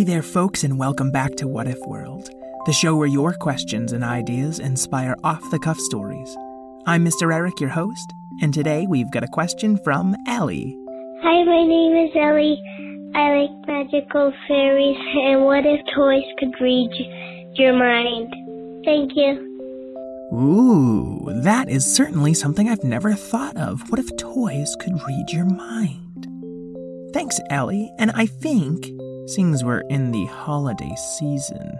Hey there, folks, and welcome back to What If World, the show where your questions and ideas inspire off the cuff stories. I'm Mr. Eric, your host, and today we've got a question from Ellie. Hi, my name is Ellie. I like magical fairies, and what if toys could read your mind? Thank you. Ooh, that is certainly something I've never thought of. What if toys could read your mind? Thanks, Ellie, and I think, as we're in the holiday season,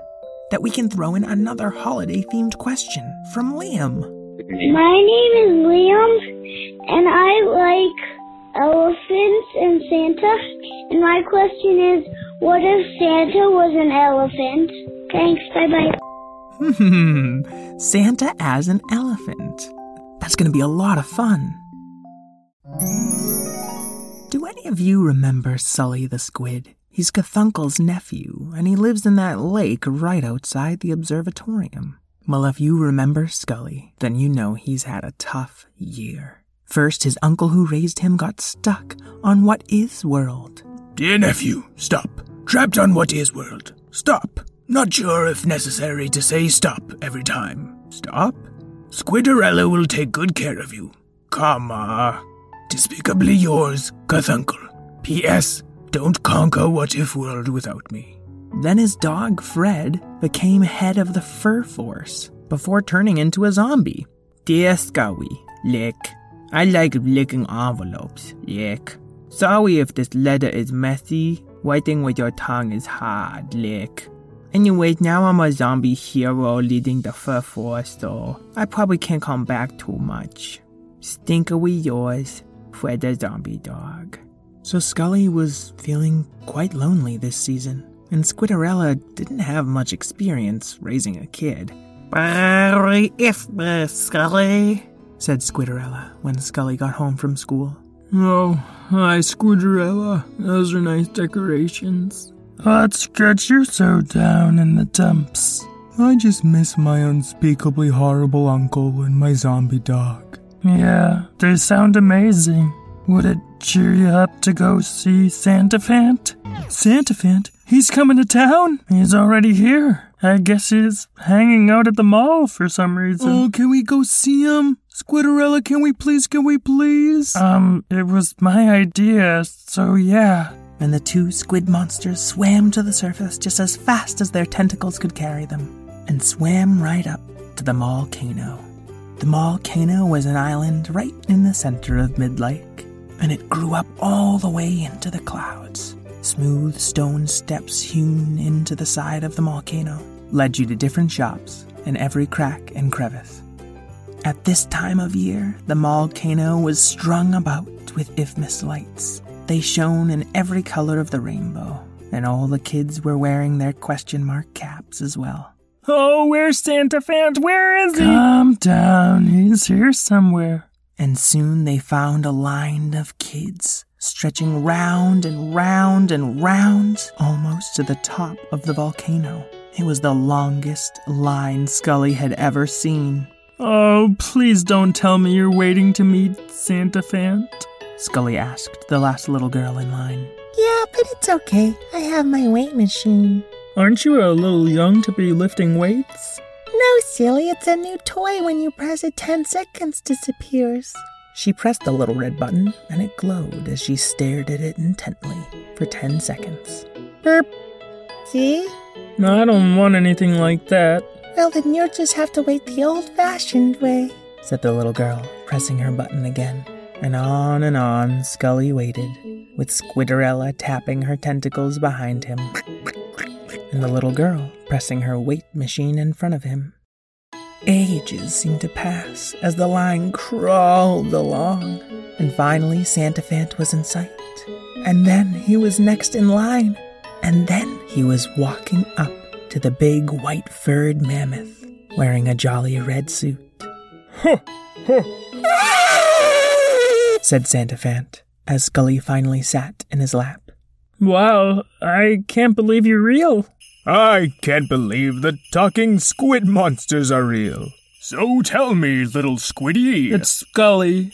that we can throw in another holiday themed question from Liam. My name is Liam, and I like elephants and Santa. And my question is, what if Santa was an elephant? Thanks, bye bye. Hmm, Santa as an elephant. That's gonna be a lot of fun. Do any of you remember Scully the Squid? He's Cthulhu's nephew, and he lives in that lake right outside the observatorium. Well, if you remember Scully, then you know he's had a tough year. First, his uncle who raised him got stuck on what is world. Dear nephew, stop. Trapped on what is world. Stop. Not sure if necessary to say stop every time. Stop. Squidderella will take good care of you. Comma. Ah. Despicably yours, Cthulhu. P.S. Don't conquer what if world without me. Then his dog, Fred, became head of the Fur Force before turning into a zombie. Dear Scowy, lick. I like licking envelopes, lick. Sorry if this letter is messy. Writing with your tongue is hard, lick. Anyways, now I'm a zombie hero leading the Fur Force, so I probably can't come back too much. Stinkery yours, Fred the Zombie Dog. So Scully was feeling quite lonely this season, and Squidderella didn't have much experience raising a kid. Barry if uh, Scully. Said Squidderella when Scully got home from school. Oh, hi, Squidderella. Those are nice decorations. What's got you so down in the dumps? I just miss my unspeakably horrible uncle and my zombie dog. Yeah, they sound amazing. Would it cheer you up to go see Santa Fant? Santa Fant? He's coming to town? He's already here. I guess he's hanging out at the mall for some reason. Oh, can we go see him? Squidderella, can we please, can we please? Um, it was my idea, so yeah. And the two squid monsters swam to the surface just as fast as their tentacles could carry them, and swam right up to the Volcano. The Volcano was an island right in the center of Mid Lake, and it grew up all the way into the clouds. Smooth stone steps hewn into the side of the volcano led you to different shops in every crack and crevice. At this time of year, the volcano was strung about with Ifmas lights. They shone in every color of the rainbow, and all the kids were wearing their question mark caps as well. Oh, where's Santa Fant? Where is he? Calm down. He's here somewhere. And soon they found a line of kids stretching round and round and round, almost to the top of the volcano. It was the longest line Scully had ever seen. Oh, please don't tell me you're waiting to meet Santa Fant. Scully asked the last little girl in line. Yeah, but it's okay. I have my wait machine. Aren't you a little young to be lifting weights? No, silly, it's a new toy. When you press it, 10 seconds disappears. She pressed the little red button, and it glowed as she stared at it intently for 10 seconds. Burp. See? No, I don't want anything like that. Well, then you'll just have to wait the old fashioned way. said the little girl, pressing her button again. And on and on Scully waited, with Squidderella tapping her tentacles behind him, and the little girl pressing her wait machine in front of him. Ages seemed to pass as the line crawled along, and finally Santa Fant was in sight. And then he was next in line, and then he was walking up to the big white furred mammoth, wearing a jolly red suit. Huh! Ho! said Santa Fant, as Scully finally sat in his lap. Wow, I can't believe you're real. I can't believe the talking squid monsters are real. So tell me, little squiddy. It's Scully.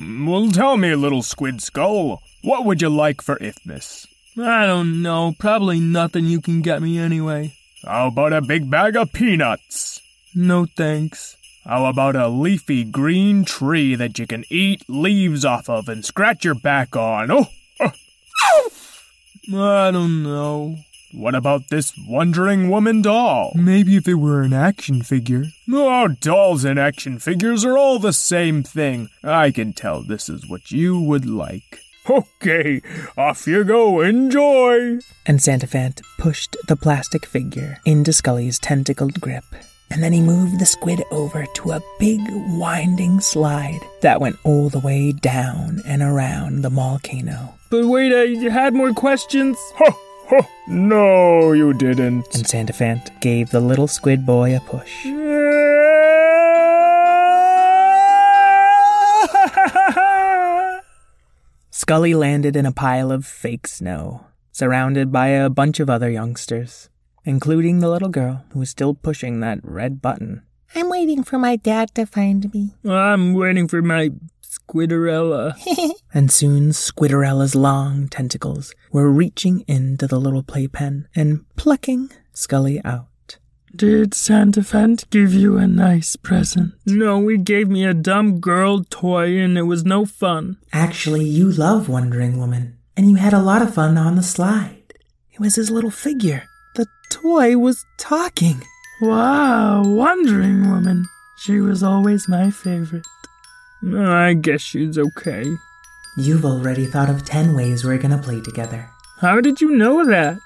Well, tell me, little squid skull, what would you like for Ifmas? I don't know, probably nothing you can get me anyway. How about a big bag of peanuts? No thanks. How about a leafy green tree that you can eat leaves off of and scratch your back on? Oh, oh. I don't know. What about this wondering woman doll? Maybe if it were an action figure. Oh, dolls and action figures are all the same thing. I can tell this is what you would like. Okay, off you go. Enjoy. And Santa Fant pushed the plastic figure into Scully's tentacled grip. And then he moved the squid over to a big winding slide that went all the way down and around the volcano. But wait, I had more questions. Ho, ho. Oh, no, you didn't. And Santa Fant gave the little squid boy a push. Scully landed in a pile of fake snow, surrounded by a bunch of other youngsters, including the little girl who was still pushing that red button. I'm waiting for my dad to find me. I'm waiting for my Squidderella. And soon Squidderella's long tentacles were reaching into the little playpen and plucking Scully out. Did Santa Fant give you a nice present? No, he gave me a dumb girl toy and it was no fun. Actually, you love Wondering Woman, and you had a lot of fun on the slide. It was his little figure. The toy was talking. Wow, Wondering Woman. She was always my favorite. I guess she's okay. You've already thought of 10 ways we're gonna play together. How did you know that?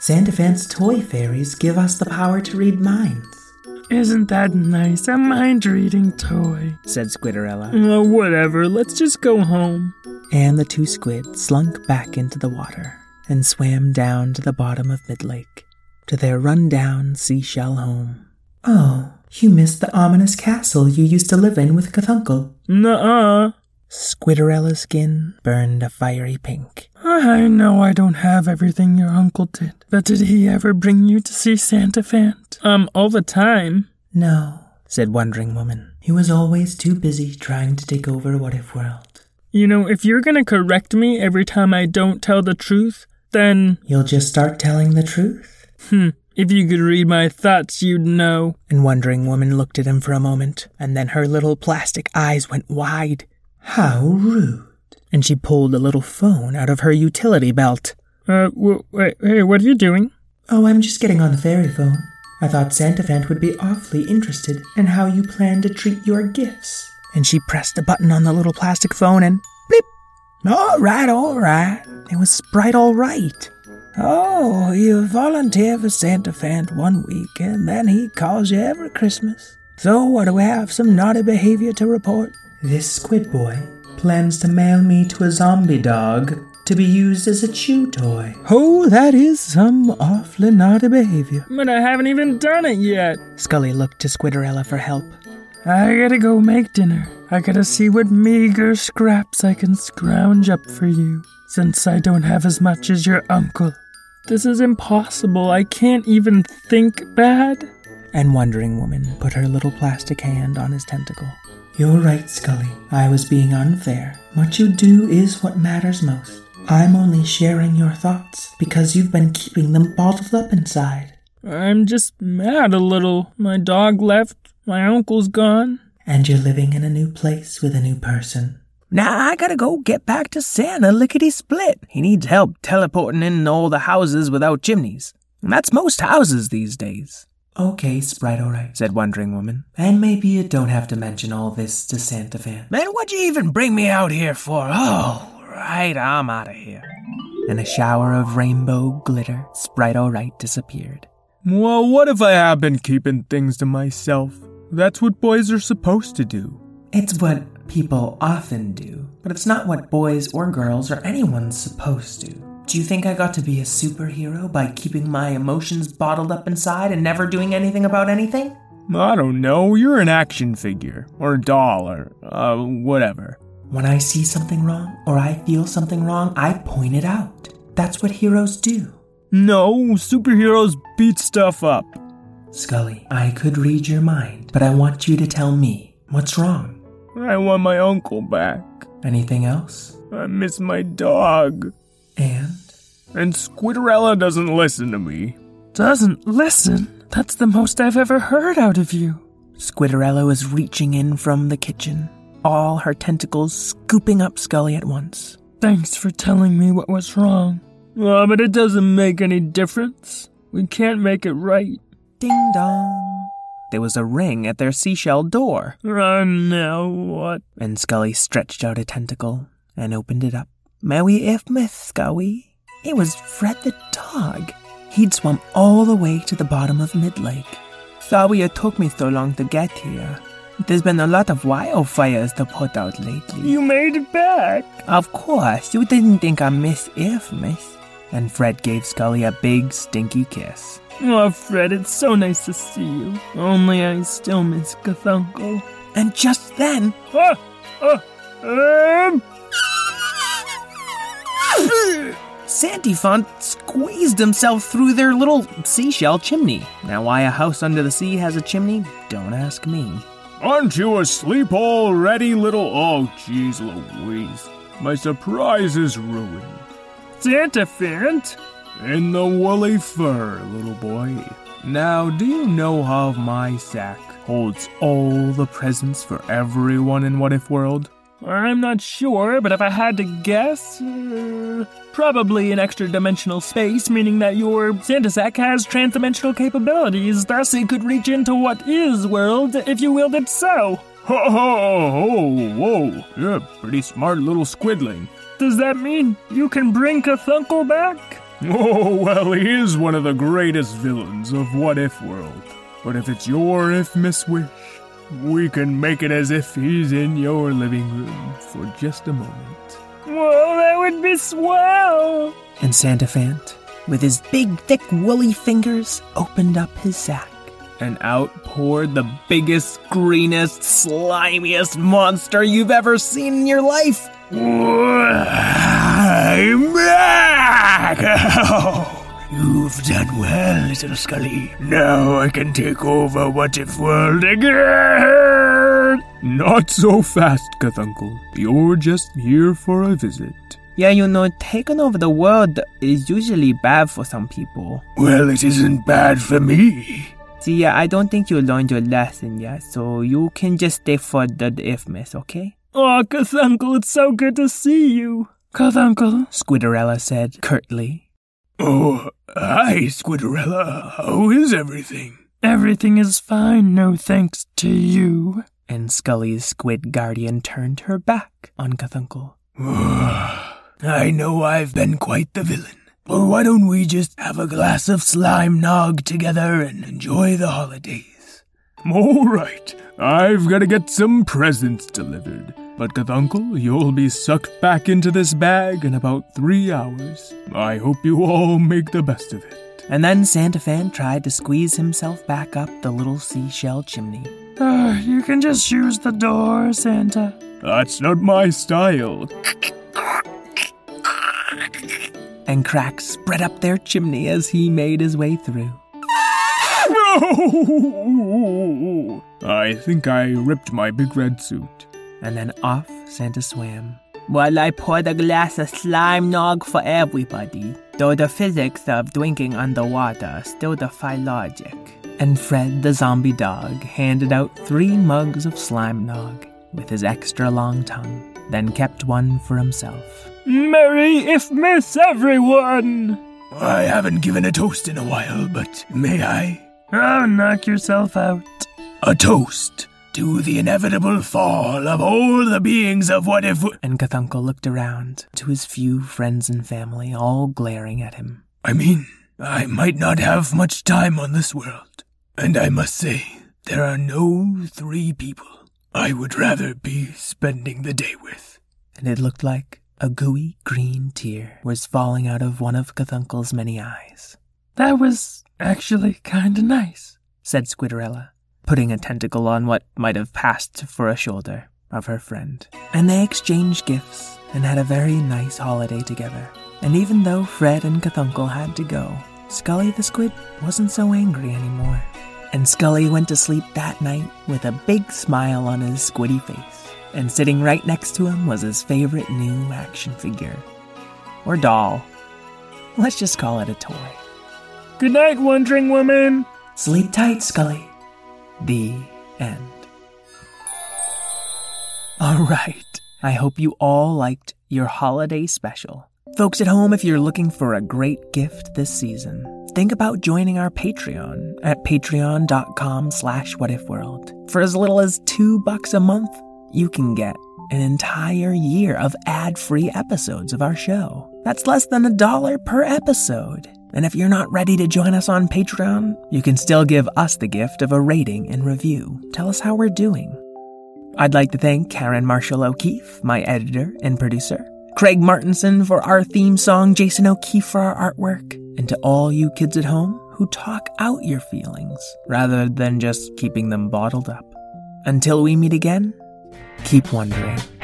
Santa Fant's toy fairies give us the power to read minds, Isn't that nice? A mind reading toy. said Squidderella. Oh, whatever. Let's just go home. And the two squid slunk back into the water and swam down to the bottom of Midlake, to their run-down seashell home. Oh, you missed the ominous castle you used to live in with Cthulhu. Nuh-uh. Squidderella's skin burned a fiery pink. I know I don't have everything your uncle did, but did he ever bring you to see Santa Fant? Um, all the time. No, said Wondering Woman. He was always too busy trying to take over What If World. You know, if you're gonna correct me every time I don't tell the truth, then, You'll just start telling the truth? hmm, if you could read my thoughts, you'd know. And Wondering Woman looked at him for a moment, and then her little plastic eyes went wide. How rude. And she pulled a little phone out of her utility belt. Uh, w- wait, hey, what are you doing? Oh, I'm just getting on the fairy phone. I thought Santa Fant would be awfully interested in how you plan to treat your gifts. And she pressed a button on the little plastic phone and blip. All right, all right. It was Sprite all right. Oh, you volunteer for Santa Fant one week and then he calls you every Christmas. So, what do we have? Some naughty behavior to report? This squid boy plans to mail me to a zombie dog to be used as a chew toy. Oh, that is some awfully naughty behavior. But I haven't even done it yet. Scully looked to Squidderella for help. I gotta go make dinner. I gotta see what meager scraps I can scrounge up for you, since I don't have as much as your uncle. This is impossible. I can't even think bad. And Wondering Woman put her little plastic hand on his tentacle. You're right, Scully. I was being unfair. What you do is what matters most. I'm only sharing your thoughts because you've been keeping them bottled up inside. I'm just mad a little. My dog left. My uncle's gone. And you're living in a new place with a new person. Now I gotta go get back to Santa lickety split. He needs help teleporting in all the houses without chimneys. And that's most houses these days. Okay, Sprite, alright, said Wondering Woman. And maybe you don't have to mention all this to Santa Fant. Man, what'd you even bring me out here for? Oh, right, I'm out of here. In a shower of rainbow glitter, Sprite alright disappeared. Well, what if I have been keeping things to myself? That's what boys are supposed to do. It's what people often do, but it's not what boys or girls or anyone's supposed to. Do you think I got to be a superhero by keeping my emotions bottled up inside and never doing anything about anything? I don't know, you're an action figure, or a doll, or uh, whatever. When I see something wrong or I feel something wrong, I point it out. That's what heroes do. No, superheroes beat stuff up. Scully, I could read your mind, but I want you to tell me what's wrong. I want my uncle back. Anything else? I miss my dog. And? And Squidderella doesn't listen to me. Doesn't listen? That's the most I've ever heard out of you. Squidderella is reaching in from the kitchen, all her tentacles scooping up Scully at once. Thanks for telling me what was wrong. Oh, but it doesn't make any difference. We can't make it right. Ding dong. There was a ring at their seashell door, Oh, now what? and Scully stretched out a tentacle and opened it up. Merry Ifmas, Scully. It was Fred the dog. He'd swum all the way to the bottom of Mid Lake. Sorry it took me so long to get here. There's been a lot of wildfires to put out lately. You made it back. Of course, you didn't think I miss. And Fred gave Scully a big, stinky kiss. Oh, Fred, it's so nice to see you. Only I still miss Cthulhu. And just then, Ah, ah, um, Santa Fant squeezed himself through their little seashell chimney. Now, why a house under the sea has a chimney, don't ask me. Aren't you asleep already, little? Oh, jeez Louise. My surprise is ruined. Santa Fant. In the woolly fur, little boy. Now, do you know how my sack holds all the presents for everyone in What If World? I'm not sure, but if I had to guess, uh, probably an extra dimensional space, meaning that your Santa sack has transdimensional capabilities, thus it could reach into what is world if you willed it so. Ho ho ho! Whoa! You're a pretty smart little squidling. Does that mean you can bring Cthulhu back? Oh, well, he is one of the greatest villains of What If World. But if it's your Ifmas wish, we can make it as if he's in your living room for just a moment. Whoa, that would be swell! And Santa Fant, with his big, thick, woolly fingers, opened up his sack. And out poured the biggest, greenest, slimiest monster you've ever seen in your life. I'm back! Oh, you've done well, little Scully. Now I can take over What If World again! Not so fast, Cthulhu. You're just here for a visit. Yeah, you know, taking over the world is usually bad for some people. Well, it isn't bad for me. See, yeah, I don't think you learned your lesson yet, so you can just stay for the Ifmas, okay? Oh, Cthulhu, it's so good to see you. Cthulhu, Squidderella said curtly. Oh, hi, Squidderella. How is everything? everything is fine, no thanks to you. And Scully's squid guardian turned her back on Cthulhu. I know I've been quite the villain. But why don't we just have a glass of slime nog together and enjoy the holidays? All right. I've got to get some presents delivered. But Cthulhu, you'll be sucked back into this bag in about three hours. I hope you all make the best of it. And then Santa Fant tried to squeeze himself back up the little seashell chimney. Ah, you can just use the door, Santa. That's not my style. And cracks spread up their chimney as he made his way through. No! I think I ripped my big red suit. And then off Santa swam. While I poured a glass of slime nog for everybody, though the physics of drinking underwater still defy logic. And Fred the zombie dog handed out three mugs of slime nog with his extra long tongue, then kept one for himself. Merry Ifmas everyone! I haven't given a toast in a while, but may I? Oh, knock yourself out. A toast to the inevitable fall of all the beings of what if. And Cthulhu looked around to his few friends and family all glaring at him. I mean, I might not have much time on this world. And I must say, there are no three people I would rather be spending the day with. And it looked like a gooey green tear was falling out of one of Cathuncle's many eyes. That was actually kinda nice. said Squidderella, putting a tentacle on what might have passed for a shoulder of her friend. And they exchanged gifts and had a very nice holiday together. And even though Fred and Cathuncle had to go, Scully the Squid wasn't so angry anymore. And Scully went to sleep that night with a big smile on his squiddy face. And sitting right next to him was his favorite new action figure. Or doll. Let's just call it a toy. Good night, Wondering Woman. Sleep tight, Scully. The end. All right. I hope you all liked your holiday special. Folks at home, if you're looking for a great gift this season, think about joining our Patreon at patreon.com slash whatifworld. For as little as two bucks a month, you can get an entire year of ad-free episodes of our show. That's less than a dollar per episode. And if you're not ready to join us on Patreon, you can still give us the gift of a rating and review. Tell us how we're doing. I'd like to thank Karen Marshall O'Keefe, my editor and producer, Craig Martinson for our theme song, Jason O'Keefe for our artwork, and to all you kids at home who talk out your feelings rather than just keeping them bottled up. Until we meet again, keep wondering.